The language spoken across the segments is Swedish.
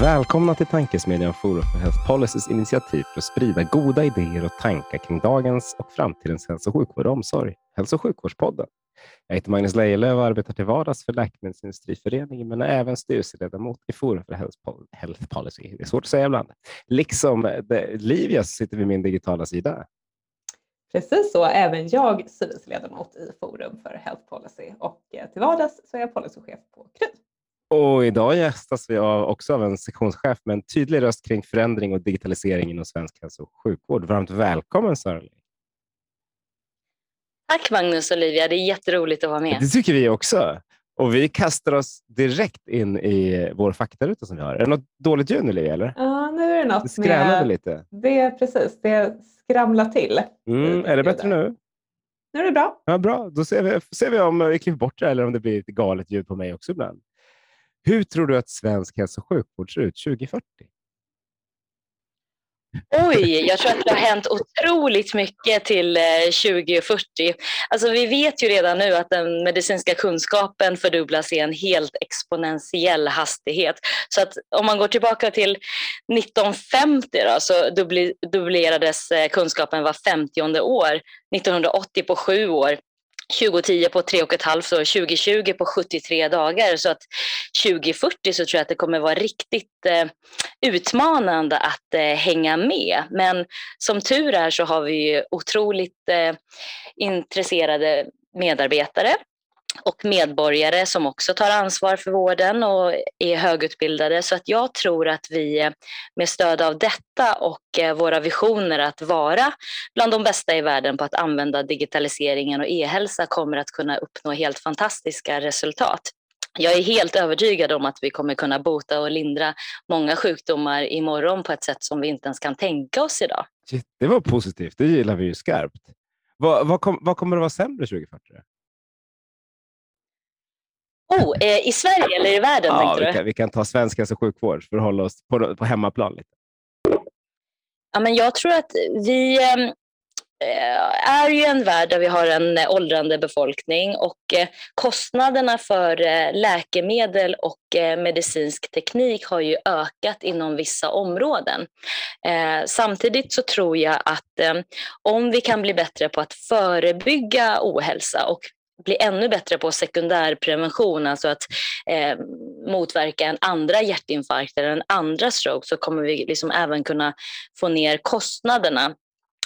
Välkomna till Tankesmedjan Forum för Health Policys initiativ för att sprida goda idéer och tankar kring dagens och framtidens hälso och sjukvård och omsorg, Hälso och sjukvårdspodden. Jag heter Magnus Lejelöw och arbetar till vardags för Läkemedelsindustriföreningen, men är även styrelseledamot i Forum för Health Policy. Det är svårt att säga ibland. Liksom Livia så sitter vid min digitala sida. Precis så, även jag styrelseledamot i Forum för Health Policy och eh, till vardags så är jag policychef på KRY. Och idag gästas vi av, också av en sektionschef med en tydlig röst kring förändring och digitalisering inom svensk hälso och sjukvård. Varmt välkommen Sara Tack Magnus och Olivia, det är jätteroligt att vara med. Det tycker vi också. Och vi kastar oss direkt in i vår faktaruta som vi har. Är det något dåligt ljud nu Olivia? Eller? Ja, nu är det något. Det skrämde lite. Det är precis, det skramlar till. Mm, är det bättre nu? Nu är det bra. Ja, bra. Då ser vi, ser vi om vi klipper bort det eller om det blir ett galet ljud på mig också ibland. Hur tror du att svensk hälso och sjukvård ser ut 2040? Oj, jag tror att det har hänt otroligt mycket till eh, 2040. Alltså, vi vet ju redan nu att den medicinska kunskapen fördubblas i en helt exponentiell hastighet. Så att om man går tillbaka till 1950 då, så dubblerades eh, kunskapen var 50 år. 1980 på sju år 2010 på tre och ett halvt år, 2020 på 73 dagar. Så att 2040 så tror jag att det kommer vara riktigt eh, utmanande att eh, hänga med. Men som tur är så har vi otroligt eh, intresserade medarbetare och medborgare som också tar ansvar för vården och är högutbildade. Så att jag tror att vi eh, med stöd av detta och eh, våra visioner att vara bland de bästa i världen på att använda digitaliseringen och e-hälsa kommer att kunna uppnå helt fantastiska resultat. Jag är helt övertygad om att vi kommer kunna bota och lindra många sjukdomar imorgon på ett sätt som vi inte ens kan tänka oss idag. Det var positivt, det gillar vi ju skarpt. Vad, vad, kom, vad kommer att vara sämre 2040? Oh, eh, I Sverige eller i världen? Ja, vi kan, vi kan ta svensk hälso och sjukvård för att hålla oss på, på hemmaplan. Lite. Ja, men jag tror att vi ehm, eh, är ju en värld där vi har en åldrande befolkning och eh, kostnaderna för eh, läkemedel och eh, medicinsk teknik har ju ökat inom vissa områden. Eh, samtidigt så tror jag att ehm, om vi kan bli bättre på att förebygga ohälsa och bli ännu bättre på sekundärprevention, alltså att eh, motverka en andra hjärtinfarkt eller en andra stroke, så kommer vi liksom även kunna få ner kostnaderna.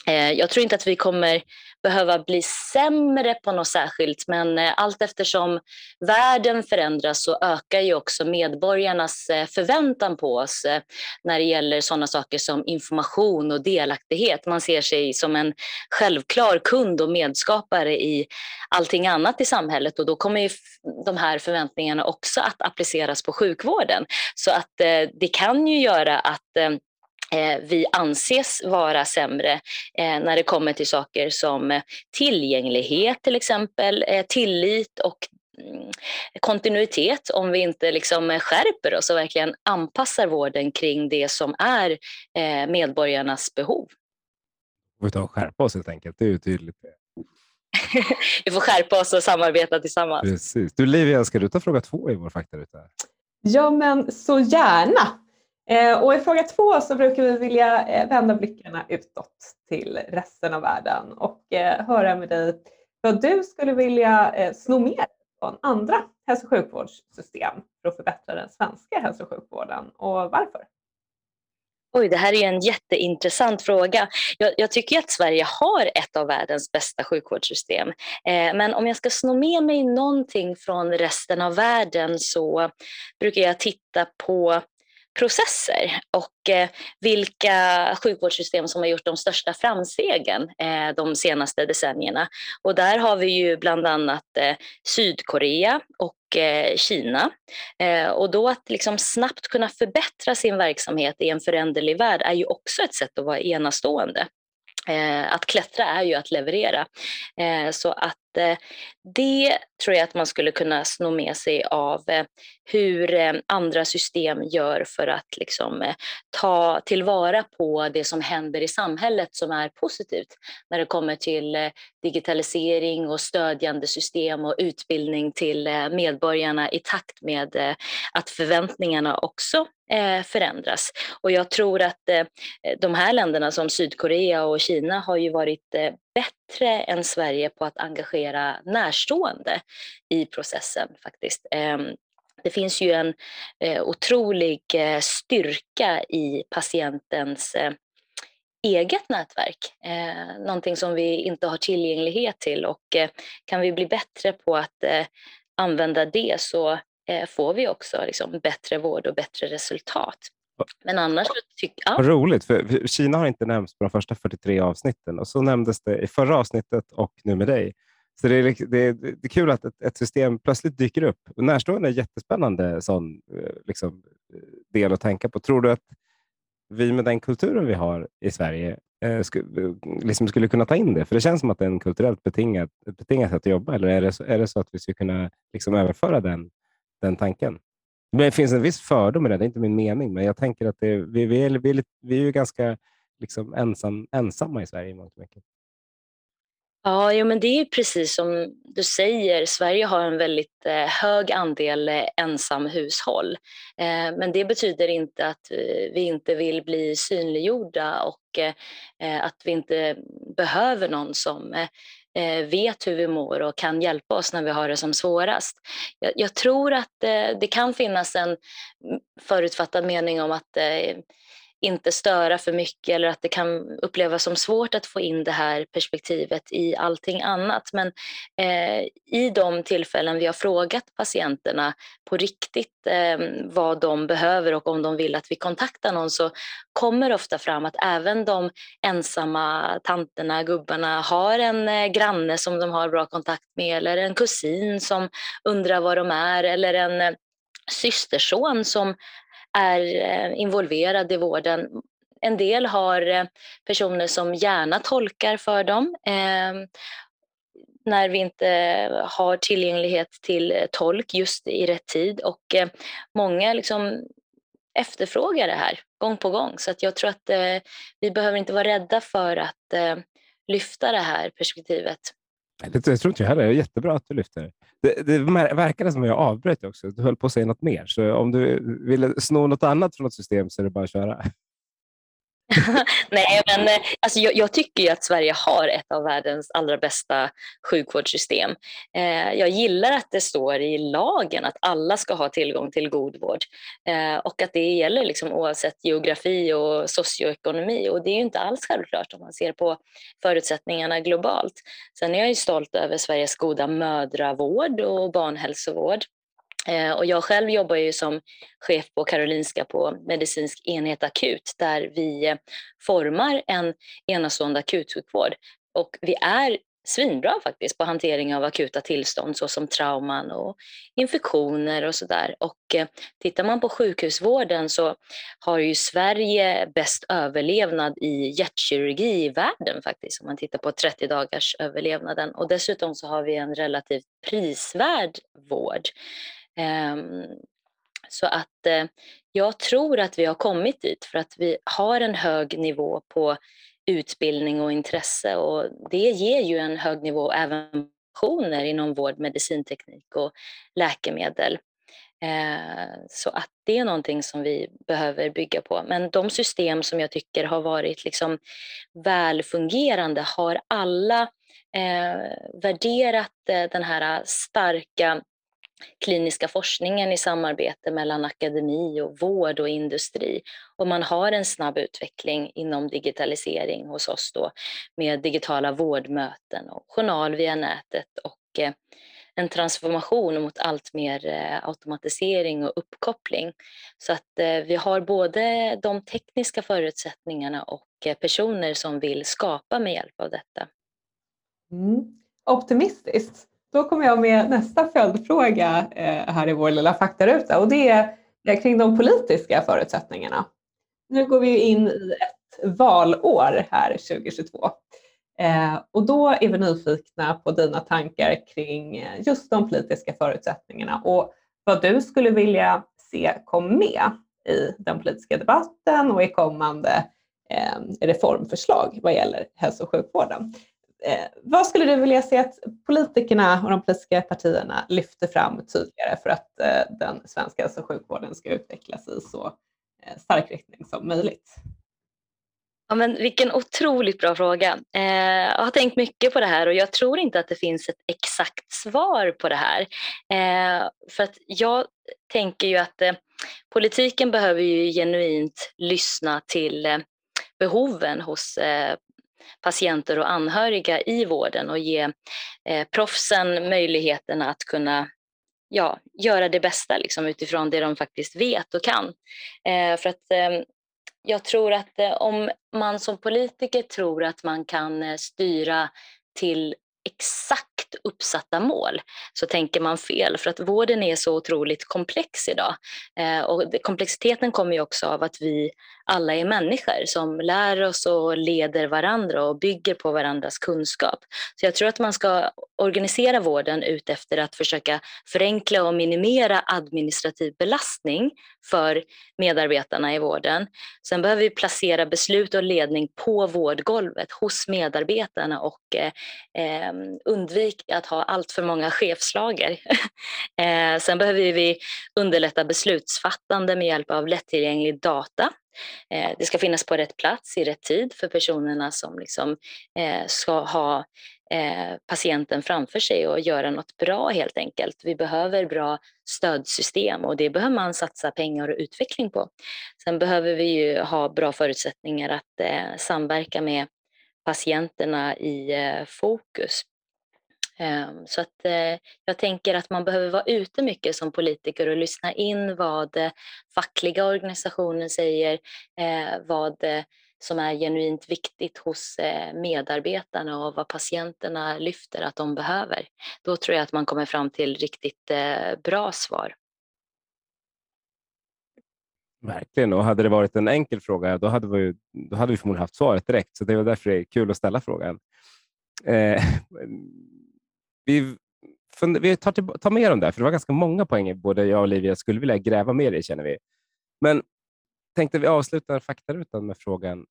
Eh, jag tror inte att vi kommer behöva bli sämre på något särskilt men eh, allt eftersom världen förändras så ökar ju också medborgarnas eh, förväntan på oss när det gäller sådana saker som information och delaktighet. Man ser sig som en självklar kund och medskapare i allting annat i samhället och då kommer ju de här förväntningarna också att appliceras på sjukvården. Så att det kan ju göra att vi anses vara sämre eh, när det kommer till saker som eh, tillgänglighet till exempel, tillit och mm, kontinuitet om vi inte liksom skärper oss och verkligen anpassar vården kring det som är medborgarnas behov. Vi får skärpa oss helt enkelt, det är ju tydligt. vi får skärpa oss och samarbeta tillsammans. Precis. Du Livia, ska du ta fråga två i vår faktaruta? Ja, men så gärna. Eh, och I fråga två så brukar vi vilja eh, vända blickarna utåt till resten av världen och eh, höra med dig vad du skulle vilja sno mer från andra hälso och sjukvårdssystem för att förbättra den svenska hälso och sjukvården och varför? Oj, det här är en jätteintressant fråga. Jag, jag, tycker att Sverige har ett av världens bästa sjukvårdssystem. Eh, men om jag ska sno med mig någonting från resten av världen så brukar jag titta på processer och eh, vilka sjukvårdssystem som har gjort de största framstegen eh, de senaste decennierna. Och där har vi ju bland annat eh, Sydkorea och eh, Kina. Eh, och då att liksom snabbt kunna förbättra sin verksamhet i en föränderlig värld är ju också ett sätt att vara enastående. Eh, att klättra är ju att leverera. Så att Eh, det tror jag att man skulle kunna sno med sig av eh, hur eh, andra system gör för att liksom eh, ta tillvara på det som händer i samhället som är positivt när det kommer till eh, digitalisering och stödjande system och utbildning till medborgarna i takt med att förväntningarna också förändras. Och jag tror att de här länderna som Sydkorea och Kina har ju varit bättre än Sverige på att engagera närstående i processen faktiskt. Ehm, det finns ju en eh, otrolig eh, styrka i patientens eh, eget nätverk, någonting som vi inte har tillgänglighet till och kan vi bli bättre på att använda det så får vi också liksom bättre vård och bättre resultat. Men annars tycker jag... Vad roligt, för Kina har inte nämnts på de första 43 avsnitten och så nämndes det i förra avsnittet och nu med dig. Så det är, liksom- det är, det är kul att ett, ett, system plötsligt dyker upp. Och närstående är en jättespännande sån, eh, liksom, eh, del att tänka på. Tror du att vi med den kulturen vi har i Sverige eh, sku, eh, liksom skulle kunna ta in det? För det känns som att det är en kulturellt betingat, betingat sätt att jobba. Eller är det så, är det så att vi skulle kunna liksom överföra den, den tanken? Men det finns en viss fördom i det, det är inte min mening, men jag tänker att det, vi, vi, är, vi, är, vi är ju ganska liksom ensam, ensamma i Sverige i mångt och mycket. Ja, jo, men det är precis som du säger. Sverige har en väldigt eh, hög andel eh, ensamhushåll. Eh, men det betyder inte att eh, vi inte vill bli synliggjorda och eh, eh att vi inte behöver någon som eh, eh, vet hur vi mår och kan hjälpa oss när vi har det som svårast. Jag, jag tror att eh, det kan finnas en förutfattad mening om att eh, inte störa för mycket eller att det kan upplevas som svårt att få in det här perspektivet i allting annat. Men eh, i de tillfällen vi har frågat patienterna på riktigt eh, vad de behöver och om de vill att vi kontaktar någon så kommer ofta fram att även de ensamma tanterna, gubbarna har en eh, granne som de har bra kontakt med eller en kusin som undrar var de är eller en eh, systerson som är eh, involverad i vården. En del har eh, personer som gärna tolkar för dem ehm, när vi inte har tillgänglighet till eh, tolk just i rätt tid och många liksom efterfrågar det här gång på gång så att jag tror att vi behöver inte vara rädda för att lyfta det här perspektivet. Det, det tror inte jag heller. Det är jättebra att du lyfter det. Det verkade som att jag avbröt också. Du höll på att säga något mer. Så om du ville sno något annat från något system så är det bara att köra. Nej, men eh, alltså, jag, jag, tycker ju att Sverige har ett av världens allra bästa sjukvårdssystem. Eh, jag gillar att det står i lagen att alla ska ha tillgång till god vård eh, och att det gäller liksom oavsett geografi och socioekonomi. Och det är ju inte alls självklart om man ser på förutsättningarna globalt. Sen är jag ju stolt över Sveriges goda mödravård och barnhälsovård. Eh, och jag själv jobbar ju som chef på Karolinska på medicinsk enhet akut där vi eh, formar en enastående akutsjukvård. Och vi är svinbra faktiskt på hantering av akuta tillstånd såsom trauman och infektioner och sådär. Och eh, tittar man på sjukhusvården så har ju Sverige bäst överlevnad i hjärtkirurgi i världen faktiskt om man tittar på 30 dagars överlevnaden. Och dessutom så har vi en relativt prisvärd vård. Ehm, så att eh, jag tror att vi har kommit dit för att vi har en hög nivå på utbildning och intresse och det ger ju en hög nivå även inom vård, medicinteknik och läkemedel. Ehm, så att det är någonting som vi behöver bygga på. Men de system som jag tycker har varit liksom välfungerande har alla eh, värderat eh, den här starka kliniska forskningen i samarbete mellan akademi och vård och industri. Och man har en snabb utveckling inom digitalisering hos oss då med digitala vårdmöten och journal via nätet och eh, en transformation mot allt mer eh, automatisering och uppkoppling. Så att eh, vi har både de tekniska förutsättningarna och eh, personer som vill skapa med hjälp av detta. Mm. Optimistiskt. Då kommer jag med nästa följdfråga eh, här i vår lilla faktaruta och det är eh, kring de politiska förutsättningarna. Nu går vi in i ett valår här 2022 eh, och då är vi nyfikna på dina tankar kring just de politiska förutsättningarna och vad du skulle vilja se kom med i den politiska debatten och i kommande reformförslag vad gäller hälso och sjukvården. Eh, vad skulle du vilja se att politikerna och de politiska partierna lyfter fram tydligare för att eh, den svenska hälso och sjukvården ska utvecklas i så eh, stark riktning som möjligt? Ja, men vilken otroligt bra fråga. Eh, jag har tänkt mycket på det här och jag tror inte att det finns ett exakt svar på det här. Eh, för att jag tänker ju att eh, politiken behöver ju genuint lyssna till eh, behoven hos eh, patienter och anhöriga i vården och ge eh, proffsen möjligheten att kunna ja, göra det bästa liksom, utifrån det de faktiskt vet och kan. Eh, för att eh, jag tror att eh, om man som politiker tror att man kan eh, styra till exakt uppsatta mål så tänker man fel för att vården är så otroligt komplex idag. Eh, och komplexiteten kommer ju också av att vi alla är människor som lär oss och leder varandra och bygger på varandras kunskap. Så jag tror att man ska organisera vården utefter att försöka förenkla och minimera administrativ belastning för medarbetarna i vården. Sen behöver vi placera beslut och ledning på vårdgolvet hos medarbetarna och eh, eh Ehm, undvika att ha allt för många chefslager. Eh, sen behöver vi underlätta beslutsfattande med hjälp av lättillgänglig data eh, det ska finnas på rätt plats i rätt tid för personerna som liksom, eh, ska ha patienten framför sig och göra något bra helt enkelt. Vi behöver bra stödsystem och det behöver man satsa pengar och utveckling på. Sen behöver vi ju ha bra förutsättningar att samverka med patienterna i eh, fokus. Ehm, så att eh, jag tänker att man behöver vara ute mycket som politiker och lyssna in vad eh, fackliga organisationer säger, vad som är genuint viktigt hos medarbetarna och vad patienterna lyfter att de behöver. Då tror jag att man kommer fram till riktigt bra svar. Verkligen, och hade det varit en enkel fråga då hade vi, då hade vi förmodligen haft svaret direkt. Så det var därför det är kul att ställa frågan. Eh, vi, vi tar, till, tar med om det, för det var ganska många poäng både jag och Olivia skulle vilja gräva mer i, känner vi. Men tänkte vi avslutar faktarutan med frågan,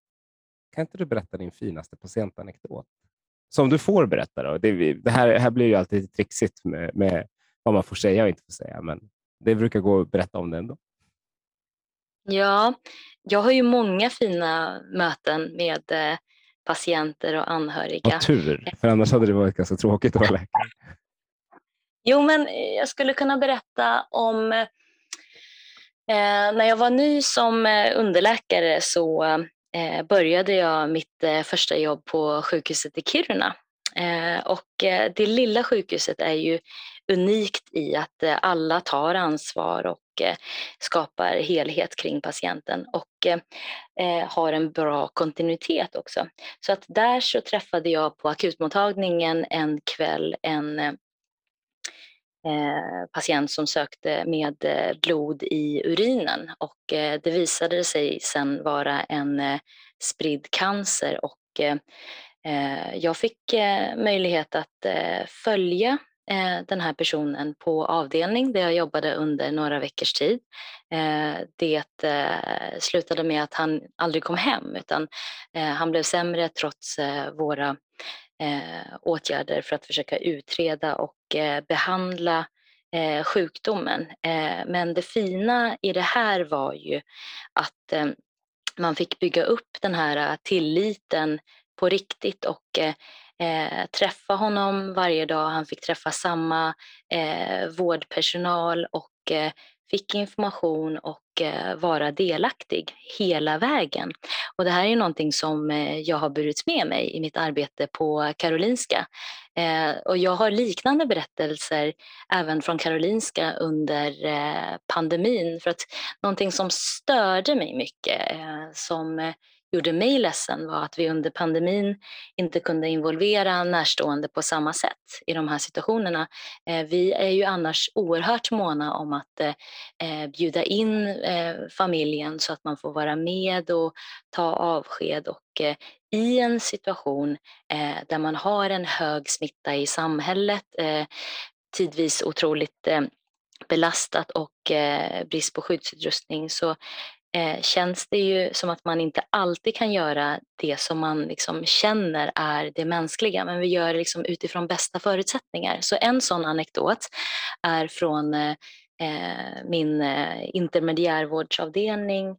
kan inte du berätta din finaste patientanekdot? Som du får berätta. Då. Det, det här, här blir ju alltid trixigt med, med vad man får säga och inte får säga, men det brukar gå att berätta om det ändå. Ja, jag har ju många fina möten med eh, patienter och anhöriga. Vad tur, för annars hade det varit ganska tråkigt att vara läkare. Jo, men jag skulle kunna berätta om eh, när jag var ny som eh, underläkare så eh, började jag mitt eh, första jobb på sjukhuset i Kiruna. Eh, och eh, det lilla sjukhuset är ju unikt i att alla tar ansvar och Eh, skapar helhet kring patienten och eh, eh, har en bra kontinuitet också. Så att där så träffade jag på akutmottagningen en kväll en eh, eh patient som sökte med blod i urinen och det visade sig sen vara en spridd cancer och jag fick möjlighet att följa Eh, den här personen på avdelning där jag jobbade under några veckors tid. Eh, det eh, slutade med att han aldrig kom hem utan han blev sämre trots våra åtgärder för att försöka utreda och behandla sjukdomen. Men det fina i det här var ju att man fick bygga upp den här tilliten på riktigt och eh, träffa honom varje dag. Han fick träffa samma eh, vårdpersonal och eh, fick information och eh, vara delaktig hela vägen. Och det här är någonting som eh, jag har burit med mig i mitt arbete på Karolinska. Eh, och jag har liknande berättelser även från Karolinska under eh, pandemin. För att någonting som störde mig mycket, eh, som eh, gjorde mig ledsen var att vi under pandemin inte kunde involvera närstående på samma sätt i de här situationerna. Eh, vi är ju annars oerhört måna om att eh, eh, bjuda in familjen så att man får vara med och ta avsked och i en situation där man har en hög smitta i samhället, tidvis otroligt belastat och brist på skyddsutrustning så eh, känns det ju som att man inte alltid kan göra det som man liksom känner är det mänskliga, men vi gör det liksom utifrån bästa förutsättningar. Så en sån anekdot är från eh, eh min eh, intermediärvårdsavdelning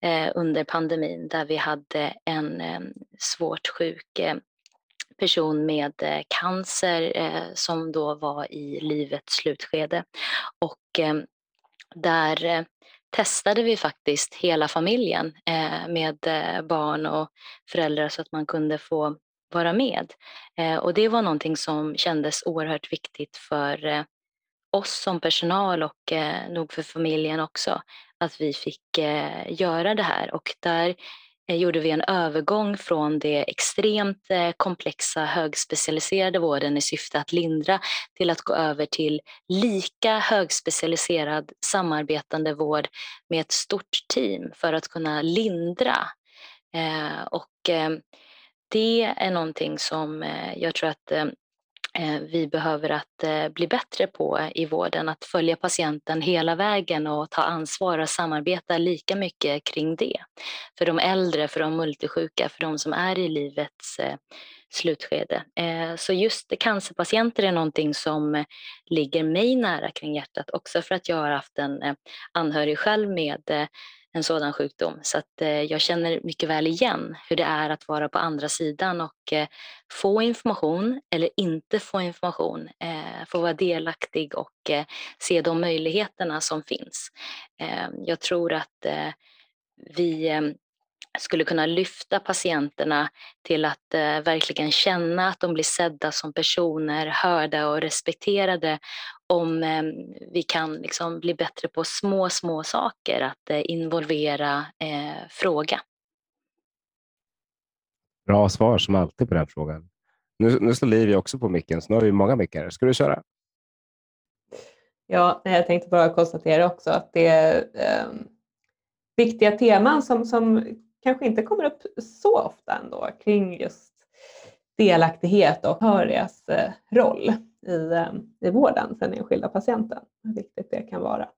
eh, under pandemin där vi hade en eh, svårt sjuk eh, person med eh, cancer som då var i livets slutskede. Och där testade vi faktiskt hela familjen eh, med eh, barn och föräldrar så att man kunde få vara med. Eh, och det var någonting som kändes oerhört viktigt för eh, oss som personal och eh, nog för familjen också, att vi fick göra det här. Och där Eh, gjorde vi en övergång från det extremt eh, komplexa högspecialiserade vården i syfte att lindra till att gå över till lika högspecialiserad samarbetande vård med ett stort team för att kunna lindra. Eh, och det är någonting som jag tror att Eh, vi behöver att eh, bli bättre på eh, i vården, att följa patienten hela vägen och ta ansvar och samarbeta lika mycket kring det. För de äldre, för de multisjuka, för de som är i livets slutskede. Så just cancerpatienter är någonting som ligger mig nära kring hjärtat också för att jag har haft en anhörig själv med en sådan sjukdom. Så att eh, jag känner mycket väl igen hur det är att vara på andra sidan och eh, få information eller inte få information, eh, få vara delaktig och eh, se de möjligheterna som finns. Eh, jag tror att eh, vi skulle kunna lyfta patienterna till att eh, verkligen känna att de blir sedda som personer, hörda och respekterade om eh, vi kan liksom bli bättre på små, små saker, att eh, involvera, eh, fråga. Bra svar som alltid på den frågan. Nu, nu står Livia också på micken, så nu har vi många mickar. Ska du köra? Ja, jag tänkte bara konstatera också att det är eh, viktiga teman som, som kanske inte kommer upp så ofta ändå kring just delaktighet och hörigas eh, roll i, eh, i vården för den enskilda patienten. Hur viktigt det kan vara.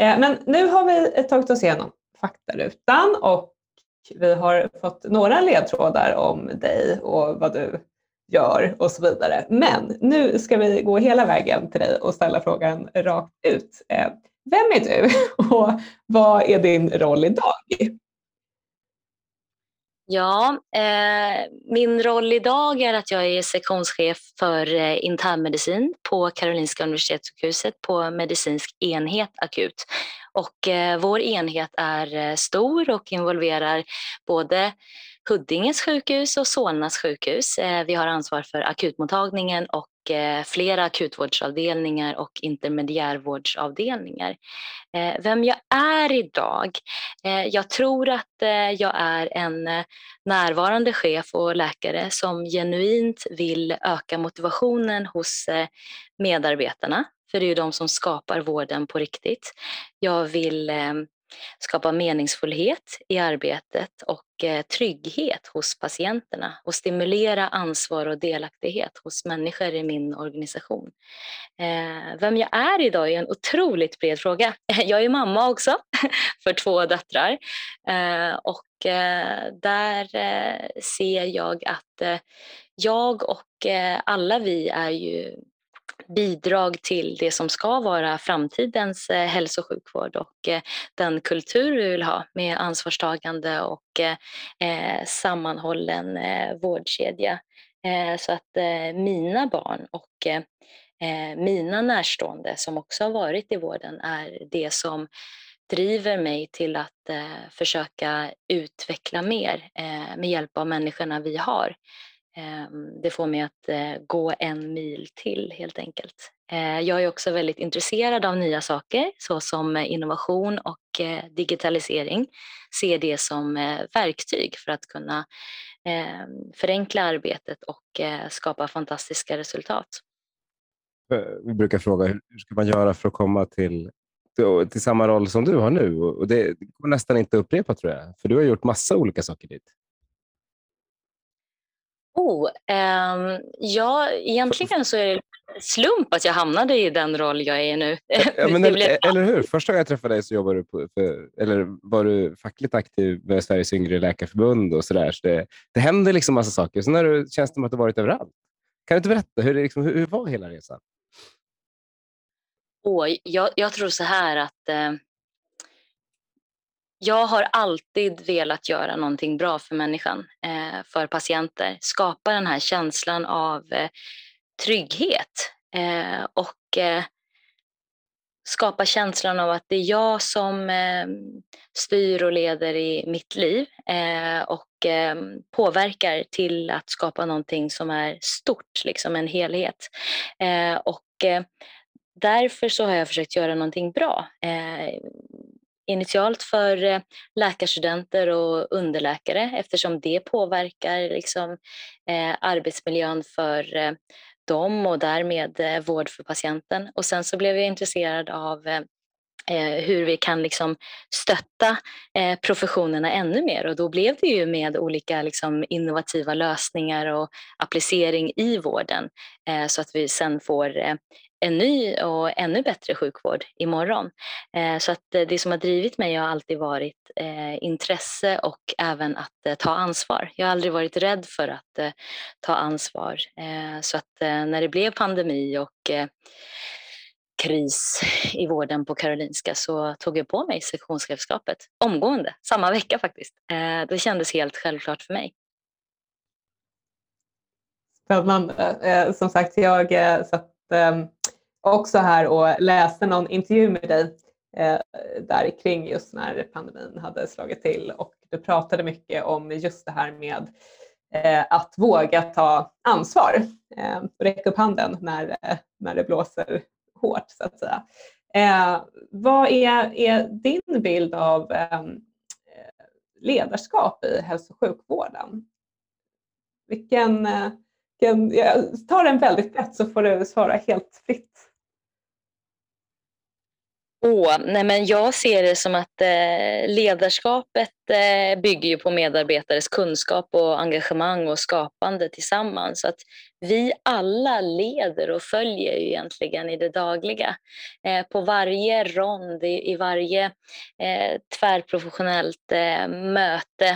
Eh, men nu har vi tagit oss igenom faktarutan och vi har fått några ledtrådar om dig och vad du gör och så vidare. Men nu ska vi gå hela vägen till dig och ställa frågan rakt ut. Vem är du och vad är din roll idag? Ja, eh, min roll idag är att jag är sektionschef för eh, internmedicin på Karolinska Universitetssjukhuset på medicinsk enhet akut. Och eh, vår enhet är eh, stor och involverar både Huddinges sjukhus och Solnas sjukhus. Eh, vi har ansvar för akutmottagningen och eh, flera akutvårdsavdelningar och intermediärvårdsavdelningar. Eh, vem jag är idag? Jag tror att jag är en närvarande chef och läkare som genuint vill öka motivationen hos medarbetarna, för det är ju de som skapar vården på riktigt. Jag vill skapa meningsfullhet i arbetet och eh, trygghet hos patienterna och stimulera ansvar och delaktighet hos människor i min organisation. Eh, vem jag är idag är en otroligt bred fråga. Jag är mamma också för två döttrar eh, och där ser jag att jag och alla vi är ju bidrag till det som ska vara framtidens eh, hälso och sjukvård och eh, den kultur vi vill ha med ansvarstagande och eh, sammanhållen vårdkedja. Så att mina barn och mina närstående som också har varit i vården är det som driver mig till att försöka utveckla mer med hjälp av människorna vi har. Ehm, det får mig att eh, gå en mil till helt enkelt. Eh, jag är också väldigt intresserad av nya saker såsom eh, innovation och digitalisering. Ser det som verktyg för att kunna ehm, förenkla arbetet och skapa fantastiska resultat. Vi brukar fråga hur ska man göra för att komma till, till samma roll som du har nu? Och det går nästan inte att upprepa tror jag, för du har gjort massa olika saker dit. Oh, eh, ja, egentligen så är det slump att jag hamnade i den roll jag är nu. Ja, men eller, eller hur? Första gången jag träffade dig så jobbade du på, för, eller var du fackligt aktiv med Sveriges yngre läkarförbund och sådär. Så det, det händer liksom massa saker. Sen känns det som att du varit överallt. Kan du inte berätta, hur, liksom, hur, hur var hela resan? Oh, jag, jag tror så här att eh, jag har alltid velat göra någonting bra för människan, eh, för patienter. Skapa den här känslan av eh, trygghet eh, och skapa känslan av att det är jag som styr och leder i mitt liv och påverkar till att skapa någonting som är stort, liksom en helhet. och därför så har jag försökt göra någonting bra initialt för eh, läkarstudenter och underläkare eftersom det påverkar liksom, eh, arbetsmiljön för eh, dem och därmed eh, vård för patienten. Och sen så blev jag intresserad av eh, eh hur vi kan liksom stötta eh, professionerna ännu mer och då blev det ju med olika liksom innovativa lösningar och applicering i vården så att vi sen får en ny och ännu bättre sjukvård imorgon. Eh, så att eh, det som har drivit mig har alltid varit eh, intresse och även att ta ansvar. Jag har aldrig varit rädd för att ta ansvar. Så att när det blev pandemi och kris i vården på Karolinska så tog jag på mig sektionschefskapet omgående, samma vecka faktiskt. Det kändes helt självklart för mig. Spännande. Som sagt, jag satt ehm, också här och läste någon intervju med dig eh, där kring just när pandemin hade slagit till och du pratade mycket om just det här med eh, att våga ta ansvar eh, och räcka upp handen när, eh, när det blåser hårt så att säga. Eh, vad är, är din bild av ehm, eh, ledarskap i hälso och sjukvården? Vilken, eh, vilken, jag tar den väldigt lätt så får du svara helt fritt. Oh, nej men jag ser det som att eh, ledarskapet eh, bygger ju på medarbetares kunskap och engagemang och skapande tillsammans. Så att vi alla leder och följer ju egentligen i det dagliga. Eh, på varje rond, i, i varje eh, tvärprofessionellt eh, möte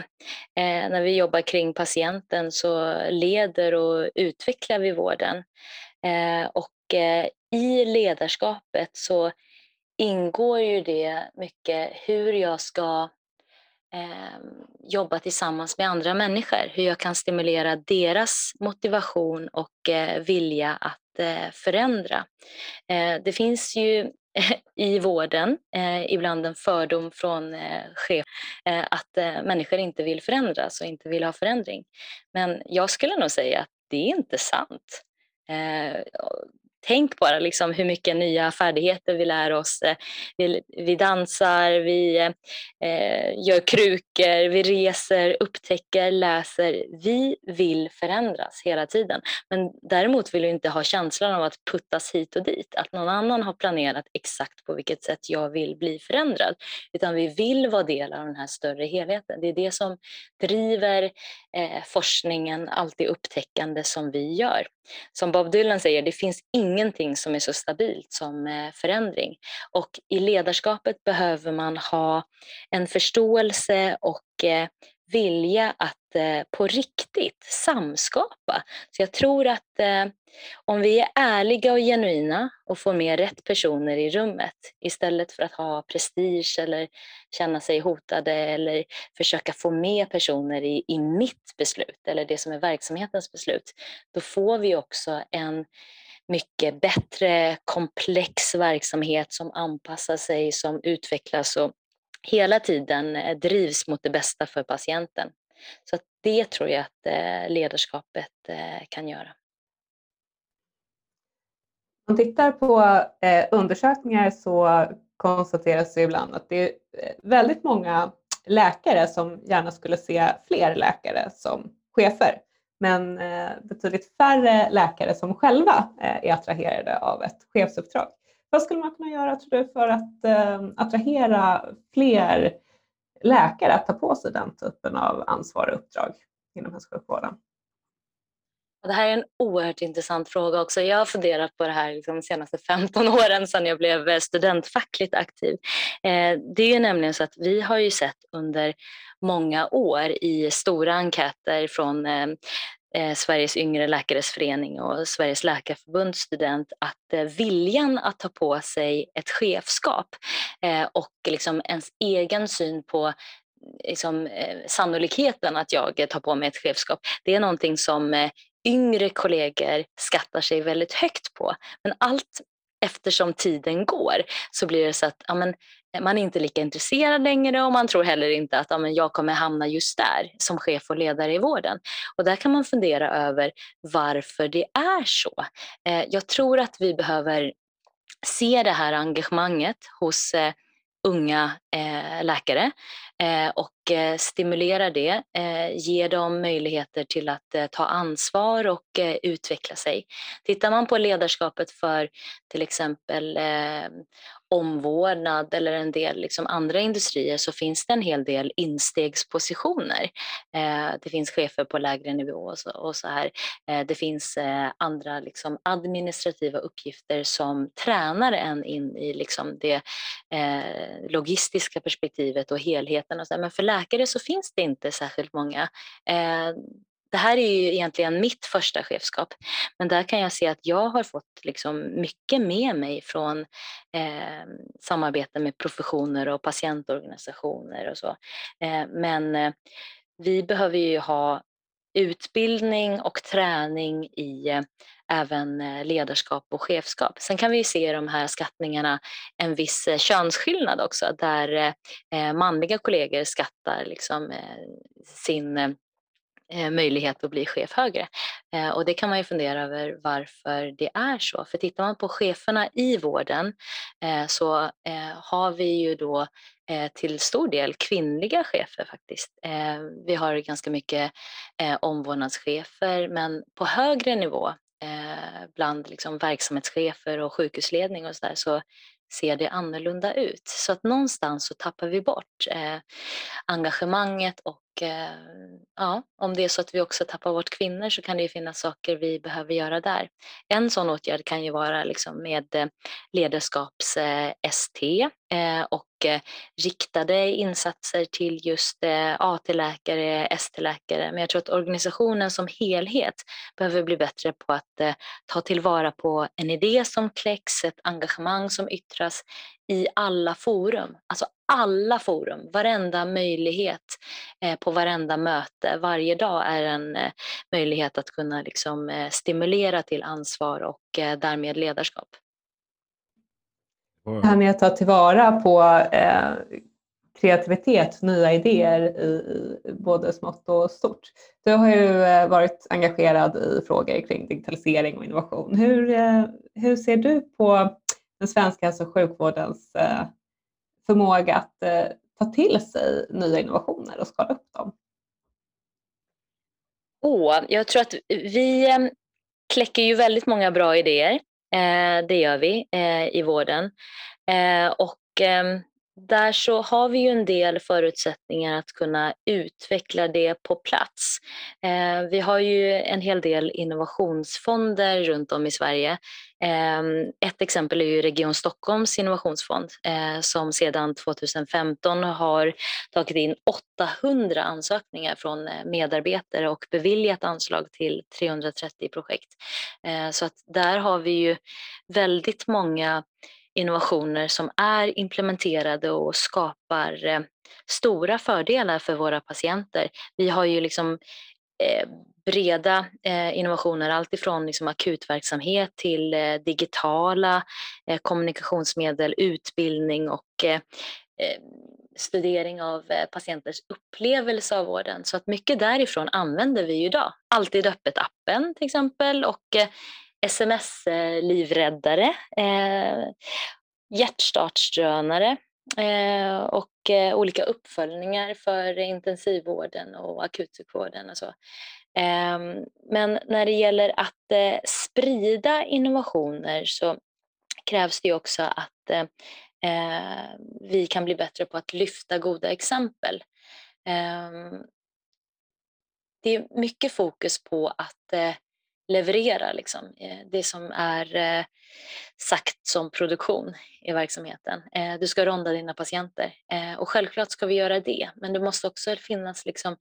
eh, när vi jobbar kring patienten så leder och utvecklar vi vården. Eh, och eh, i ledarskapet så ingår ju det mycket hur jag ska eh, jobba tillsammans med andra människor. Hur jag kan stimulera deras motivation och eh, vilja att eh, förändra. Eh, det finns ju i vården eh, ibland en fördom från eh, chef eh, att eh, människor inte vill förändras och inte vill ha förändring. Men jag skulle nog säga att det är inte sant. Eh, Tänk bara liksom hur mycket nya färdigheter vi lär oss. Eh, vi, vi dansar, vi eh, gör krukor, vi reser, upptäcker, läser. Vi vill förändras hela tiden. Men däremot vill vi inte ha känslan av att puttas hit och dit. Att någon annan har planerat exakt på vilket sätt jag vill bli förändrad. Utan vi vill vara del av den här större helheten. Det är det som driver eh, forskningen, allt det upptäckande som vi gör. Som Bob Dylan säger, det finns ingenting som är så stabilt som eh, förändring. Och i ledarskapet behöver man ha en förståelse och eh, vilja att eh, på riktigt samskapa. Så jag tror att om vi är ärliga och genuina och får med rätt personer i rummet istället för att ha prestige eller känna sig hotade eller försöka få med personer i, i mitt beslut eller det som är verksamhetens beslut, då får vi också en mycket bättre komplex verksamhet som anpassar sig, som utvecklas och hela tiden eh, drivs mot det bästa för patienten. Så det tror jag att eh, ledarskapet eh, kan göra. Om man tittar på undersökningar så konstateras det ibland att det är väldigt många läkare som gärna skulle se fler läkare som chefer men eh, betydligt färre läkare som själva eh, är attraherade av ett chefsuppdrag. Vad skulle man kunna göra tror du för att eh, attrahera fler läkare att ta på sig den typen av ansvar och uppdrag inom hälso och sjukvården? Det här är en oerhört intressant fråga också. Jag har funderat på det här liksom de senaste 15 åren sedan jag blev eh, studentfackligt aktiv. Eh, det är ju nämligen så att vi har ju sett under många år i stora enkäter från eh, Sveriges yngre läkares förening och Sveriges läkarförbund student att viljan att ta på sig ett chefskap och liksom ens egen syn på liksom, eh, sannolikheten att jag tar på mig ett chefskap, det är någonting som eh, yngre kollegor skattar sig väldigt högt på. Men allt eftersom tiden går så blir det så att ja, men, eh, man är inte lika intresserad längre och man tror heller inte att ja, men jag kommer hamna just där som chef och ledare i vården. Och där kan man fundera över varför det är så. Eh, jag tror att vi behöver se det här engagemanget hos eh, unga eh, läkare eh, och Eh, stimulera det, eh, ge dem möjligheter till att eh, ta ansvar och utveckla sig. Tittar man på ledarskapet för till exempel omvårdnad eller en del liksom andra industrier så finns det en hel del instegspositioner. det finns chefer på lägre nivå och så, och så här. det finns andra liksom administrativa uppgifter som tränar en in i liksom det logistiska perspektivet och helheten. Och så Men för läkare så finns det inte särskilt många. Eh, det här är ju egentligen mitt första chefskap, men där kan jag se att jag har fått liksom mycket med mig från eh, samarbete med professioner och patientorganisationer och så. Eh, men eh, vi behöver ju ha utbildning och träning i eh, även eh, ledarskap och chefskap. Sen kan vi se i de här skattningarna en viss eh, könsskillnad också där manliga kollegor skattar liksom sin möjlighet att bli chef högre. Och det kan man ju fundera över varför det är så. För tittar man på cheferna i vården så har vi ju då Eh, till stor del kvinnliga chefer faktiskt. Eh, vi har ganska mycket eh, omvårdnadschefer men på högre nivå bland liksom, verksamhetschefer och sjukhusledning och så där så ser det annorlunda ut. Så att någonstans så tappar vi bort eh, engagemanget och eh, ja, om det är så att vi också tappar bort kvinnor så kan det ju finnas saker vi behöver göra där. En sån åtgärd kan ju vara liksom med ledarskaps-ST eh, och mycket riktade insatser till just eh, AT-läkare, ST-läkare. Men jag tror att organisationen som helhet behöver bli bättre på att eh, ta tillvara på en idé som kläcks, ett engagemang som yttras i alla forum. Alltså alla forum, varenda möjlighet eh, på varenda möte. Varje dag är en möjlighet att kunna liksom, stimulera till ansvar och därmed ledarskap. Det här med att ta tillvara på eh, kreativitet, nya idéer i, i både smått och stort. Du har ju eh, varit engagerad i frågor kring digitalisering och innovation. Hur, hur ser du på den svenska hälso och sjukvårdens förmåga att eh, ta till sig nya innovationer och skala upp dem? Oh, jag tror att vi eh, kläcker ju väldigt många bra idéer. Eh, det gör vi eh, i vården. Eh, och ehm, där så har vi ju en del förutsättningar att kunna utveckla det på plats. Eh, vi har ju en hel del innovationsfonder runt om i Sverige. Eh, ett exempel är ju Region Stockholms innovationsfond eh, som sedan 2015 har tagit in 800 ansökningar från eh, medarbetare och beviljat anslag till 330 projekt. Eh, så att där har vi ju väldigt många innovationer som är implementerade och skapar eh, stora fördelar för våra patienter. Vi har ju liksom eh, breda eh, innovationer, alltifrån liksom akutverksamhet till digitala kommunikationsmedel, utbildning och studering av patienters upplevelse av vården. Så att mycket därifrån använder vi ju idag. Alltid öppet-appen till exempel och sms-livräddare, eh, eh, hjärtstartsdrönare Eh, och eh, olika uppföljningar för intensivvården och akutsjukvården och så. Eh, men när det gäller att eh, sprida innovationer så krävs det också att eh, eh, vi kan bli bättre på att lyfta goda exempel. Ehm, det är mycket fokus på att leverera liksom, eh, det som är eh, sagt som produktion i verksamheten. Eh, du ska ronda dina patienter och självklart ska vi göra det men det måste också finnas liksom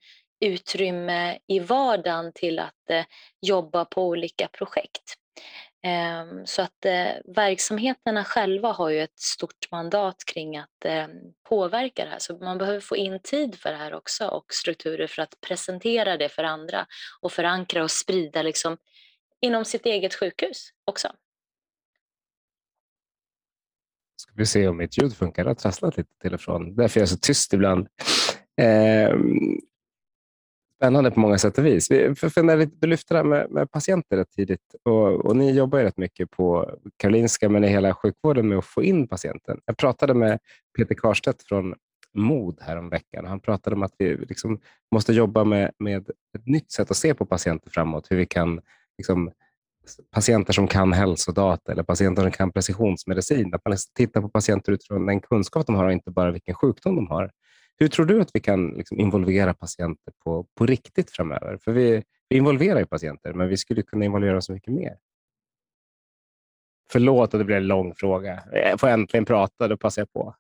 utrymme i vardagen till att jobba på olika projekt. Ehm, så att eh, verksamheterna själva har ju ett stort mandat kring att ehm, påverka det här så man behöver få in tid för det här också och strukturer för att presentera det för andra och förankra och sprida liksom inom sitt eget sjukhus också. Ska vi se om mitt ljud funkar. Det har trasslat lite till och från. Därför är jag så tyst ibland. Eh, spännande på många sätt och vis. Vi för när du lyfte det här med, med patienter rätt tidigt och, och, ni jobbar ju rätt mycket på Karolinska men i hela sjukvården med att få in patienten. Jag pratade med Peter Karstedt från MOD häromveckan. Han pratade om att vi liksom måste jobba med, med ett nytt sätt att se på patienter framåt. Hur vi kan liksom, patienter som kan hälsodata eller patienter som kan precisionsmedicin. Att man liksom tittar på patienter utifrån den kunskap de har och inte bara vilken sjukdom de har. Hur tror du att vi kan liksom involvera patienter på, på riktigt framöver? För vi, vi involverar ju patienter, men vi skulle kunna involvera så mycket mer. Förlåt att det blev en lång fråga. Jag får äntligen prata, då passar jag på.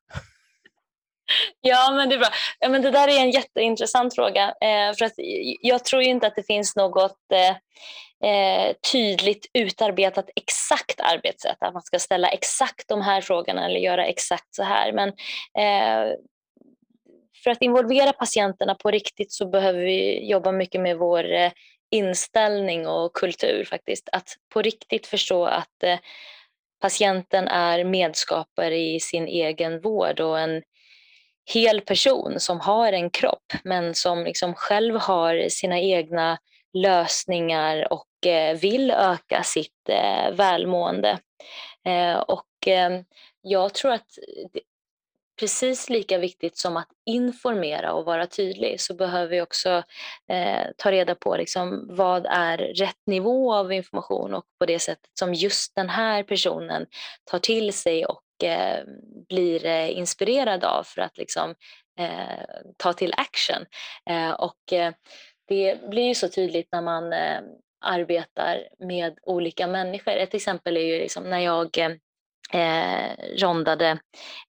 Ja, men det är bra. Ja, men det där är en jätteintressant fråga. Eh, för att jag tror inte att det finns något eh, eh, tydligt utarbetat exakt arbetssätt, att man ska ställa exakt de här frågorna eller göra exakt så här. Men eh, för att involvera patienterna på riktigt så behöver vi jobba mycket med vår eh, inställning och kultur faktiskt. Att på riktigt förstå att eh, patienten är medskapare i sin egen vård och en hel person som har en kropp men som liksom själv har sina egna lösningar och eh, vill öka sitt välmående. Och jag tror att precis lika viktigt som att informera och vara tydlig så behöver vi också eh, ta reda på liksom, vad är rätt nivå av information och på det sättet som just den här personen tar till sig och eh, blir eh, inspirerad av för att liksom, eh, ta till action. Eh, och eh, det blir ju så tydligt när man eh, arbetar med olika människor. Ett exempel är ju liksom när jag eh, rondade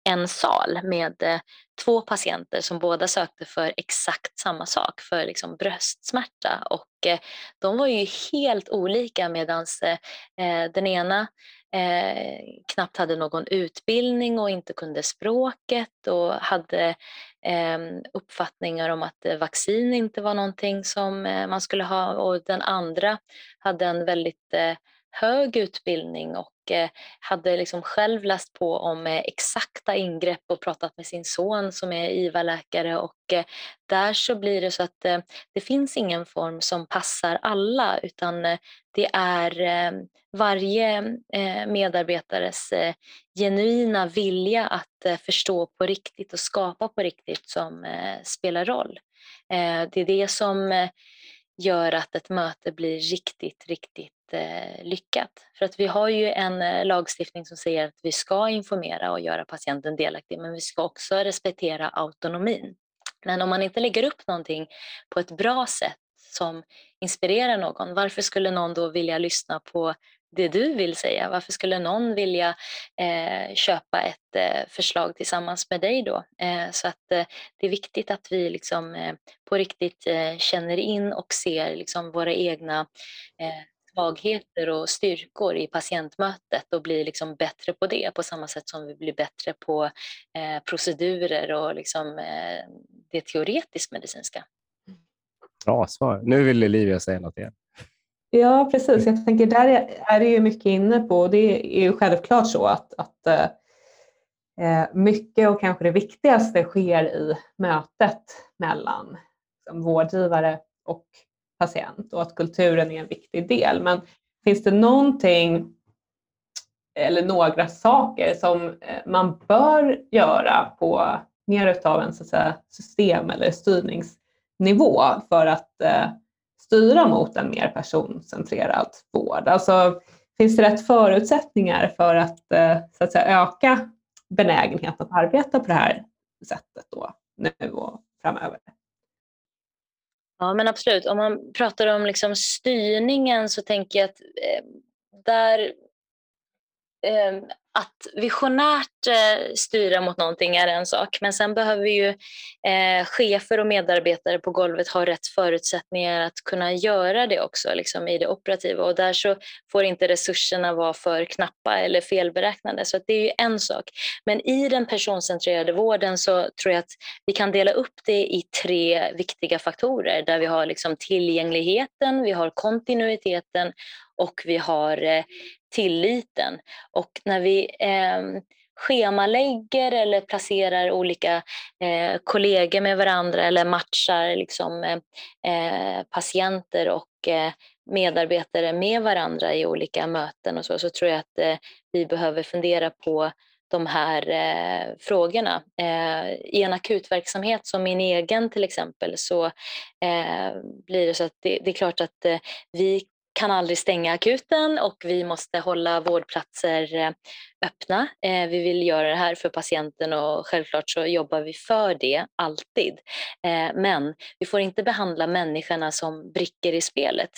en sal med eh, två patienter som båda sökte för exakt samma sak, för liksom bröstsmärta. Och eh, de var ju helt olika medan eh, eh, den ena eh, knappt hade någon utbildning och inte kunde språket och hade eh, uppfattningar om att eh, vaccin inte var någonting som eh, man skulle ha och den andra hade en väldigt eh, hög utbildning och Eh, hade liksom själv läst på om eh, exakta ingrepp och pratat med sin son som är IVA-läkare och eh, där så blir det så att det finns ingen form som passar alla utan det är varje medarbetares genuina vilja att förstå på riktigt och skapa på riktigt som spelar roll. Det är det som gör att ett möte blir riktigt, riktigt eh, lyckat. För att vi har ju en eh, lagstiftning som säger att vi ska informera och göra patienten delaktig men vi ska också respektera autonomin. Men om man inte lägger upp någonting på ett bra sätt som inspirerar någon, varför skulle någon då vilja lyssna på det du vill säga? Varför skulle någon vilja eh, köpa ett eh, förslag tillsammans med dig då? Eh, så att eh, det är viktigt att vi liksom, eh, på riktigt eh, känner in och ser liksom, våra egna eh, svagheter och styrkor i patientmötet och blir liksom bättre på det på samma sätt som vi blir bättre på eh, procedurer och liksom, eh, det teoretiskt medicinska. bra svar. Nu vill Olivia säga något igen. Ja, precis. Jag tänker där är det ju mycket inne på, det är ju självklart så att, att eh, eh, mycket och kanske det viktigaste sker i mötet mellan liksom, vårdgivare och patient och att kulturen är en viktig del. Men finns det någonting eller några saker som eh, man bör göra på mer utav en så att säga, system eller styrningsnivå för att eh, styra mot en mer personcentrerad vård? Alltså, finns det rätt förutsättningar för att, eh, så att säga, öka benägenheten att arbeta på det här sättet då, nu och framöver? Ja, men absolut. Om man pratar om liksom styrningen så tänker jag att eh, där eh, att visionärt eh, styra mot någonting är en sak, men sen behöver ju eh, chefer och medarbetare på golvet ha rätt förutsättningar att kunna göra det också liksom, i det operativa och där så får inte resurserna vara för knappa eller felberäknade. Så det är ju en sak. Men i den personcentrerade vården så tror jag att vi kan dela upp det i tre viktiga faktorer där vi har liksom tillgängligheten, vi har kontinuiteten och vi har eh, tilliten. Och när vi eh, schemalägger eller placerar olika eh, kollegor med varandra eller matchar liksom, eh, eh, patienter och eh, medarbetare med varandra i olika möten och så, så tror jag att eh, vi behöver fundera på de här eh, frågorna. Eh, I en akutverksamhet som min egen till exempel så eh, blir det så att det, det är klart att eh, vi kan aldrig stänga akuten och vi måste hålla vårdplatser eh, öppna. Eh, vi vill göra det här för patienten och självklart så jobbar vi för det alltid. Eh, men vi får inte behandla människorna som brickor i spelet.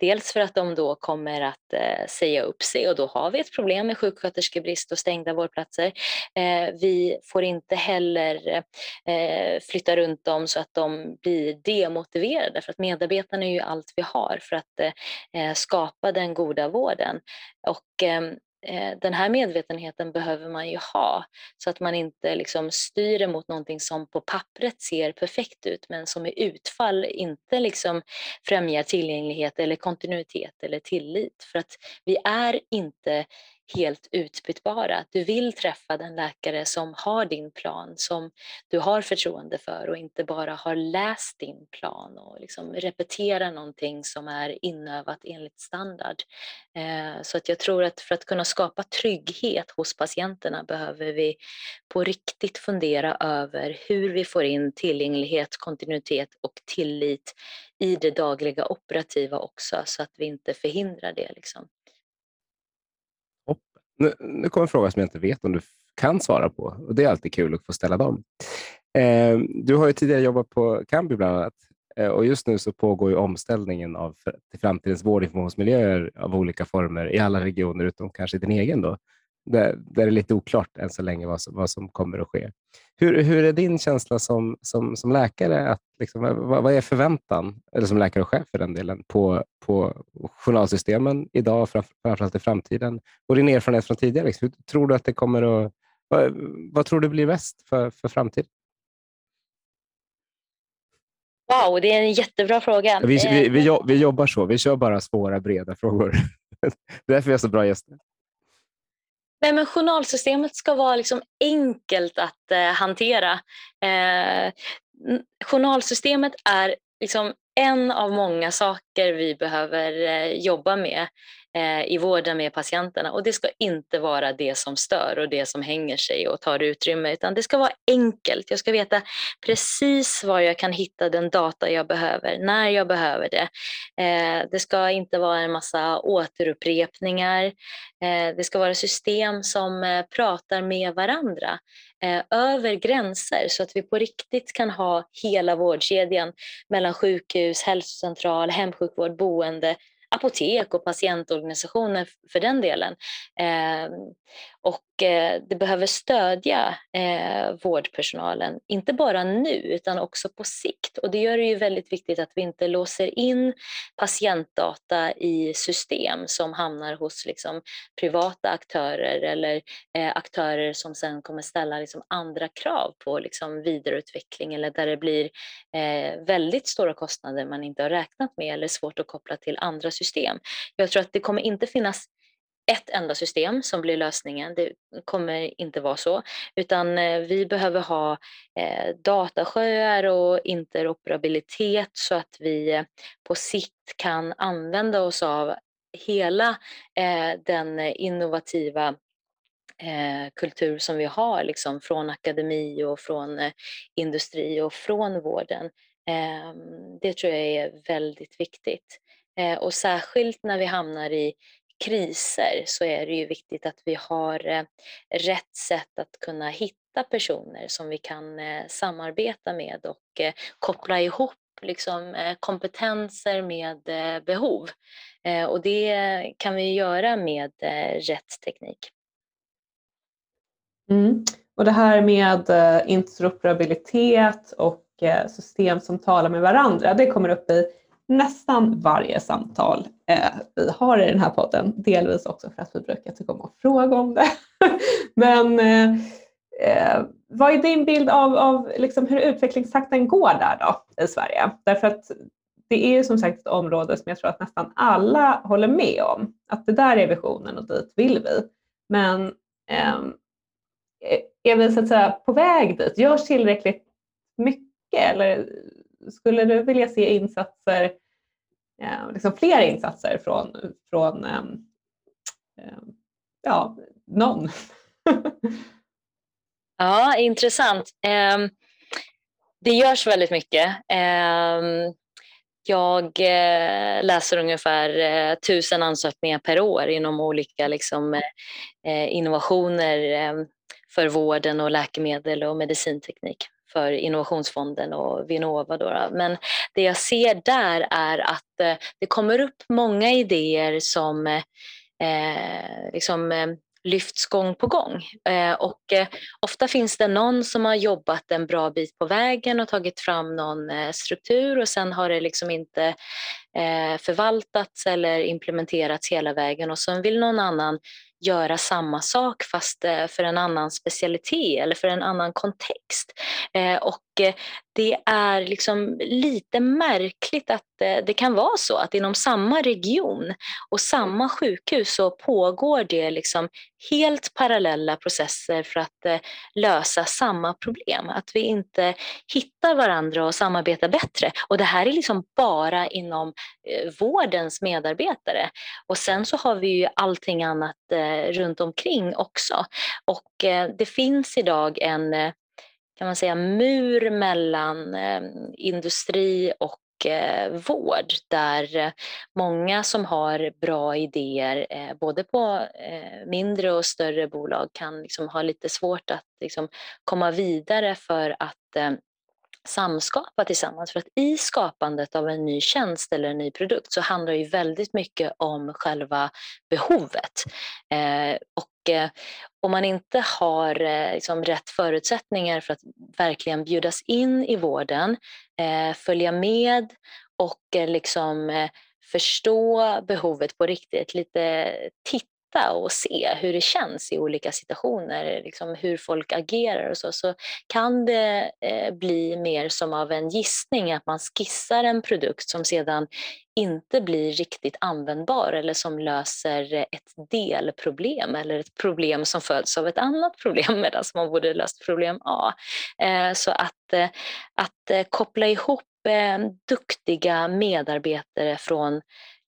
Dels för att de då kommer att eh, säga upp sig och då har vi ett problem med sjuksköterskebrist och stängda vårdplatser. Eh, vi får inte heller eh, flytta runt dem så att de blir demotiverade för att medarbetarna är ju allt vi har för att skapa den goda vården. Och eh, Eh, den här medvetenheten behöver man ju ha så att man inte liksom styr mot någonting som på pappret ser perfekt ut men som i utfall inte liksom främjar tillgänglighet eller kontinuitet eller tillit. För att vi är inte helt utbytbara. Du vill träffa den läkare som har din plan, som du har förtroende för och inte bara har läst din plan och liksom repetera någonting som är inövat enligt standard. Eh, så att jag tror att för att kunna skapa trygghet hos patienterna behöver vi på riktigt fundera över hur vi får in tillgänglighet, kontinuitet och tillit i det dagliga operativa också så att vi inte förhindrar det. Liksom. Nu, nu kommer en fråga som jag inte vet om du kan svara på och det är alltid kul att få ställa dem. Eh, du har ju tidigare jobbat på Kambi bland annat eh, och just nu så pågår ju omställningen av, till framtidens vårdinformationsmiljöer av olika former i alla regioner utom kanske din egen. Då där, där det är lite oklart än så länge vad som, vad som kommer att ske. Hur, hur är din känsla som, som, som läkare? Att liksom, vad, vad är förväntan, eller som läkare och chef för den delen, på, på journalsystemen idag, framförallt i framtiden? Och din erfarenhet från tidigare, liksom, hur tror du att det kommer att... Vad, vad tror du blir bäst för, för framtiden? Wow, det är en jättebra fråga. Vi, vi, vi, vi jobbar så, vi kör bara svåra, breda frågor. Det är därför vi har så bra gäster. Nej, men journalsystemet ska vara liksom enkelt att eh, hantera. Eh, journalsystemet är liksom en av många saker vi behöver eh, jobba med Eh, i vården med patienterna och det ska inte vara det som stör och det som hänger sig och tar utrymme utan det ska vara enkelt. Jag ska veta precis var jag kan hitta den data jag behöver, när jag behöver det. Eh, det ska inte vara en massa återupprepningar. Eh, det ska vara system som pratar med varandra över gränser så att vi på riktigt kan ha hela vårdkedjan mellan sjukhus, hälsocentral, hemsjukvård, boende apotek och patientorganisationer för den delen. Ehm, och eh, det behöver stödja eh, vårdpersonalen, inte bara nu utan också på sikt. Och det gör det ju väldigt viktigt att vi inte låser in patientdata i system som hamnar hos liksom, privata aktörer eller eh, aktörer som sen kommer ställa liksom, andra krav på liksom, vidareutveckling eller där det blir väldigt stora kostnader man inte har räknat med eller svårt att koppla till andra system. Jag tror att det kommer inte finnas ett enda system som blir lösningen. Det kommer inte vara så, utan eh, vi behöver ha eh, datasjöar och interoperabilitet så att vi eh, på sikt kan använda oss av hela den innovativa kultur som vi har liksom från akademi och från industri och från vården. Ehm, det tror jag är väldigt viktigt. Eh, och särskilt när vi hamnar i kriser så är det ju viktigt att vi har eh, rätt sätt att kunna hitta personer som vi kan eh, samarbeta med och eh, koppla ihop liksom, eh, kompetenser med eh, behov. Och det kan vi göra med rätt teknik. Mm. Och det här med interoperabilitet och system som talar med varandra, det kommer upp i nästan varje samtal eh, vi har i den här podden. Delvis också för att vi brukar tycka om att fråga om det. Men eh, eh, vad är din bild av, av liksom hur utvecklingstakten går där då i Sverige? Därför att det är ju som sagt ett område som jag tror att nästan alla håller med om. Att det där är visionen och dit vill vi. Men eh, är vi så att säga på väg dit? Görs tillräckligt mycket eller skulle du vilja se insatser, eh, liksom fler insatser från, från eh, eh ja, någon? ja, intressant. Ehm, det görs väldigt mycket. Ehm, jag eh, läser ungefär eh, tusen ansökningar per år inom olika liksom, eh, innovationer ehm, för vården och läkemedel och medicinteknik för Innovationsfonden och Vinnova. Då. Men det jag ser där är att eh, det kommer upp många idéer som eh, liksom, eh, lyfts gång på gång. Eh, och eh, ofta finns det någon som har jobbat en bra bit på vägen och tagit fram någon eh, struktur och sen har det liksom inte eh, förvaltats eller implementerats hela vägen och sen vill någon annan göra samma sak fast eh, för en annan specialitet eller för en annan kontext. Eh, och Eh, det är liksom lite märkligt att eh, det kan vara så att inom samma region och samma sjukhus så pågår det liksom helt parallella processer för att eh, lösa samma problem. Att vi inte hittar varandra och samarbetar bättre. Och det här är liksom bara inom vårdens medarbetare. Och sen så har vi ju allting annat runt omkring också. Och det finns idag en kan man säga, mur mellan eh, industri och eh, vård där eh, många som har bra idéer eh, både på mindre och större bolag kan liksom ha lite svårt att liksom komma vidare för att samskapa tillsammans. För att i skapandet av en ny tjänst eller en ny produkt så handlar det ju väldigt mycket om själva behovet. Eh, och eh, om man inte har eh, liksom, rätt förutsättningar för att verkligen bjudas in i vården, eh, följa med och eh, liksom, eh, förstå behovet på riktigt, lite titta och se hur det känns i olika situationer, liksom hur folk agerar och så, så kan det eh, bli mer som av en gissning, att man skissar en produkt som sedan inte blir riktigt användbar eller som löser ett delproblem eller ett problem som föds av ett annat problem medan man borde löst problem A. Eh, så att, eh, att eh, koppla ihop eh, duktiga medarbetare från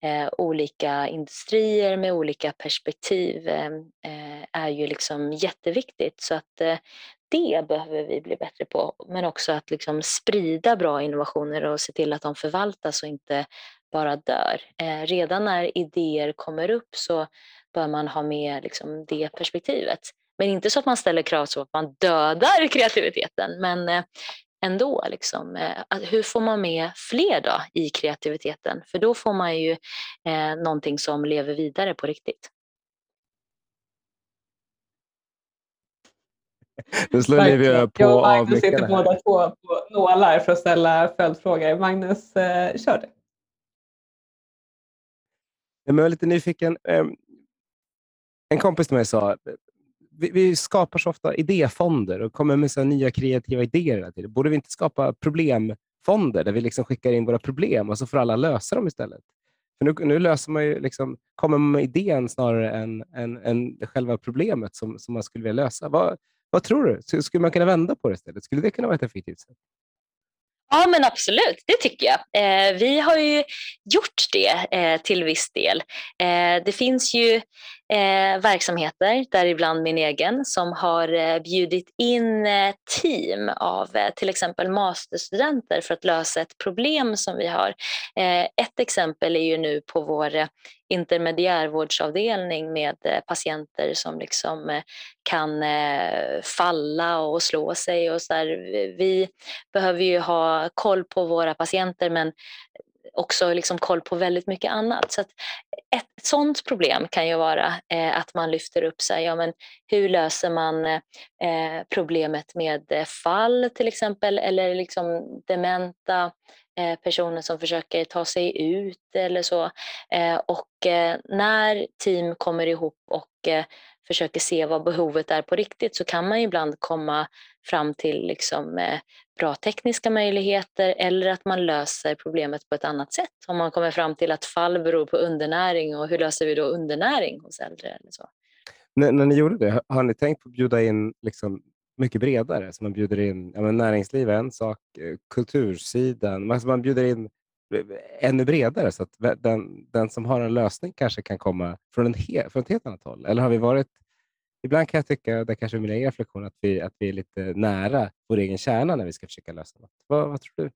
eh, olika industrier med olika perspektiv eh, eh, är ju liksom jätteviktigt. Så att eh, det behöver vi bli bättre på. Men också att liksom sprida bra innovationer och se till att de förvaltas och inte bara dör. Eh, redan när idéer kommer upp så bör man ha med liksom det perspektivet. Men inte så att man ställer krav så att man dödar kreativiteten. Men eh, ändå. Liksom. Eh, hur får man med fler då i kreativiteten? För då får man ju eh, någonting som lever vidare på riktigt. Nu slår Livia på Jag och och Magnus sitter båda två på nålar för att ställa följdfrågor. Magnus, eh, kör du. Jag är lite nyfiken. Ehm, en kompis till mig sa vi, vi skapar så ofta idéfonder och kommer med så nya kreativa idéer. Till. Borde vi inte skapa problemfonder där vi liksom skickar in våra problem och så får alla lösa dem istället? För nu, nu löser man ju liksom, kommer man med idén snarare än, än, än själva problemet som, som man skulle vilja lösa. Vad, vad tror du? Skulle man kunna vända på det istället? Skulle det kunna vara ett effektivt sätt? Ja men absolut, det tycker jag. Eh, vi har ju gjort det eh, till viss del. Eh, det finns ju eh, verksamheter, däribland min egen, som har eh, bjudit in eh, team av eh, till exempel masterstudenter för att lösa ett problem som vi har. Eh, ett exempel är ju nu på vår eh, intermediärvårdsavdelning med eh, patienter som liksom eh, kan eh, falla och slå sig och så där. Vi behöver ju ha koll på våra patienter men också liksom koll på väldigt mycket annat. Så ett sådant problem kan ju vara eh, att man lyfter upp sig, ja, men hur löser man eh, problemet med fall till exempel eller liksom dementa Eh, personer som försöker ta sig ut eller så. Eh, och eh, när team kommer ihop och försöker se vad behovet är på riktigt så kan man ibland komma fram till liksom, bra tekniska möjligheter eller att man löser problemet på ett annat sätt. Om man kommer fram till att fall beror på undernäring och hur löser vi då undernäring hos äldre? Eller så. När, när ni gjorde det, har ni tänkt på att bjuda in liksom mycket bredare? Så man bjuder in ja, men näringsliv är en sak, eh, kultursidan, alltså man bjuder in eh, ännu bredare så att den, den som har en lösning kanske kan komma från, en he, från ett helt annat håll? Eller har vi varit ibland kan jag tycka, det kanske är min egen reflektion, att vi, att vi är lite nära vår egen kärna när vi ska försöka lösa något. Vad, vad tror du?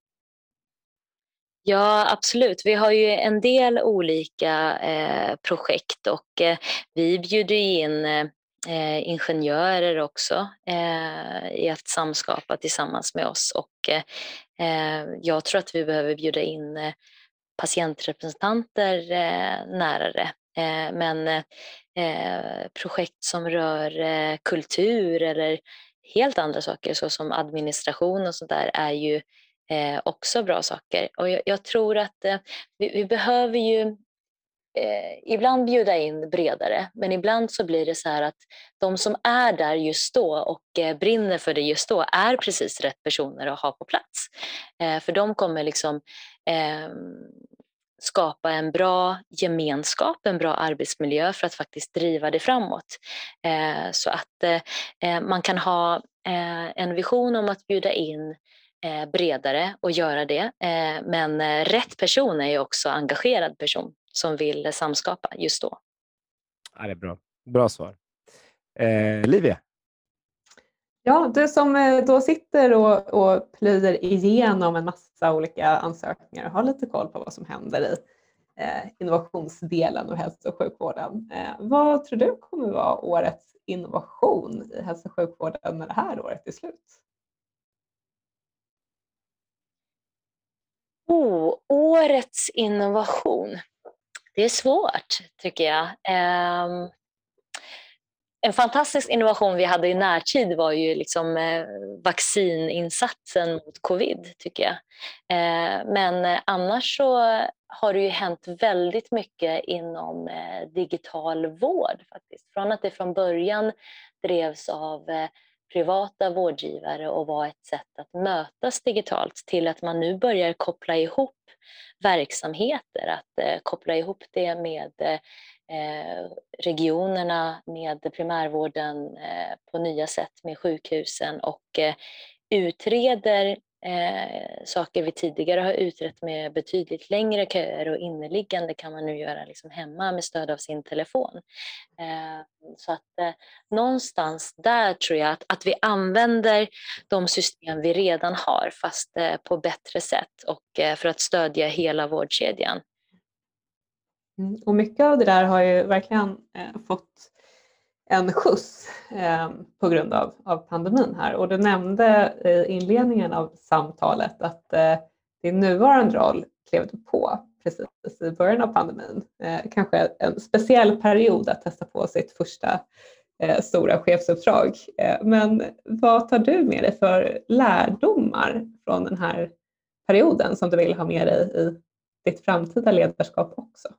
Ja, absolut. Vi har ju en del olika eh, projekt och eh, vi bjuder in eh, Eh, ingenjörer också eh, i att samskapa tillsammans med oss och eh, eh jag tror att vi behöver bjuda in eh, patientrepresentanter eh, närare. men Eh, projekt som rör eh, kultur eller helt andra saker såsom administration och sånt där är ju eh, också bra saker. Och jag, jag tror att eh, vi, vi, behöver ju eh, ibland bjuda in bredare men ibland så blir det så här att de som är där just då och eh, brinner för det just då är precis rätt personer att ha på plats. Eh, för de kommer liksom ehm, skapa en bra gemenskap, en bra arbetsmiljö för att faktiskt driva det framåt. Eh, så att eh, eh man kan ha eh, en vision om att bjuda in eh, bredare och göra det. Men rätt person är ju också engagerad person som vill samskapa just då. Ja, det är bra. Bra svar. Eh, Livia? Ja, du som då sitter och, och plöjer igenom en massa olika ansökningar och ha lite koll på vad som händer i eh, innovationsdelen av hälso och sjukvården. Eh, vad tror du kommer vara årets innovation i hälso och sjukvården när det här året är slut? Oh, årets innovation. Det är svårt tycker jag. Um, en fantastisk innovation vi hade i närtid var ju liksom eh, vaccininsatsen mot covid, tycker jag. Eh, men eh, annars så har det ju hänt väldigt mycket inom digital vård. faktiskt. Från att det från början drevs av privata vårdgivare och var ett sätt att mötas digitalt till att man nu börjar koppla ihop verksamheter, att eh, koppla ihop det med eh, regionerna med primärvården eh, på nya sätt med sjukhusen och eh, utreder eh, saker vi tidigare har utrett med betydligt längre köer och inneliggande kan man nu göra liksom hemma med stöd av sin telefon. Eh, så att eh, någonstans där tror jag att, att vi använder de system vi redan har fast eh, på bättre sätt och för att stödja hela vårdkedjan. Mm, och mycket av det där har ju verkligen eh, fått en skjuts eh, på grund av, av pandemin här. Och du nämnde i inledningen av samtalet att eh, din nuvarande roll klev du på precis i början av pandemin. Eh, kanske en speciell period att testa på sitt första eh, stora chefsuppdrag. Eh, men vad tar du med dig för lärdomar från den här perioden som du vill ha med dig i ditt framtida ledarskap också?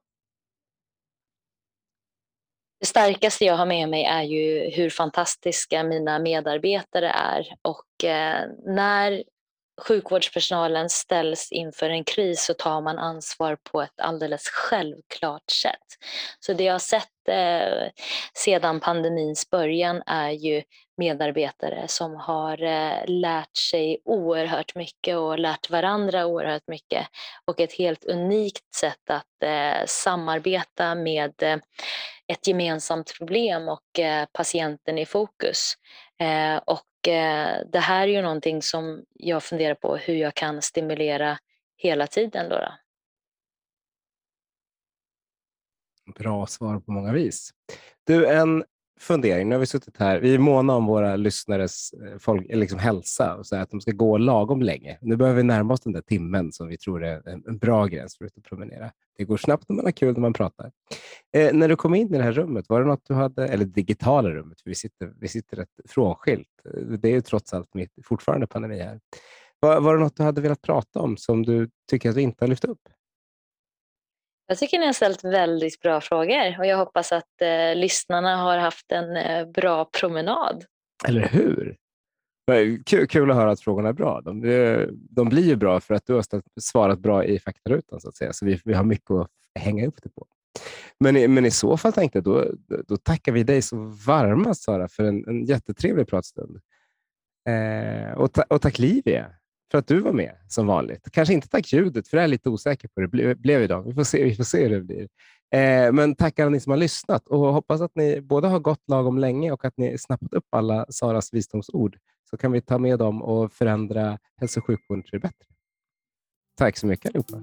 Det starkaste jag har med mig är ju hur fantastiska mina medarbetare är. Och eh, när sjukvårdspersonalen ställs inför en kris så tar man ansvar på ett alldeles självklart sätt. Så det jag har sett eh, sedan pandemins början är ju medarbetare som har eh, lärt sig oerhört mycket och lärt varandra oerhört mycket och ett helt unikt sätt att eh, samarbeta med eh, ett gemensamt problem och eh, patienten i fokus. Eh, och Eh, det här är ju någonting som jag funderar på hur jag kan stimulera hela tiden. Då, då. Bra svar på många vis. Du, en fundering. Nu har vi suttit här. Vi är måna om våra lyssnares eh, folk, eh, liksom hälsa och så att de ska gå lagom länge. Nu börjar vi närma oss den där timmen som vi tror är en bra gräns för att promenera. Det går snabbt när man har kul när man pratar. Eh, när du kom in i det här rummet, var det något du hade, eller digitala rummet, för vi sitter, vi sitter rätt frånskilt. Det är ju trots allt mitt, fortfarande pandemi här. Var, var det något du hade velat prata om som du tycker att vi inte har lyft upp? Jag tycker ni har ställt väldigt bra frågor och jag hoppas att eh, lyssnarna har haft en eh, bra promenad. Eller hur? Kul, kul att höra att frågorna är bra. De, eh, de blir ju bra för att du har svarat bra i faktarutan, så att säga. Så vi, vi har mycket att hänga upp det på. Men, men i så fall tänkte jag, då, då tackar vi dig så varmast Sara för en, en jättetrevlig pratstund. Eh, och, ta, och tack Livia för att du var med som vanligt. Kanske inte tack ljudet, för det är jag lite osäker på. Det blev, idag. Vi får se, vi får se hur det blir. Eh, men tack alla ni som har lyssnat och hoppas att ni både har gått lagom länge och att ni snappat upp alla Saras visdomsord så kan vi ta med dem och förändra hälso och sjukvården till det bättre. Tack så mycket allihopa.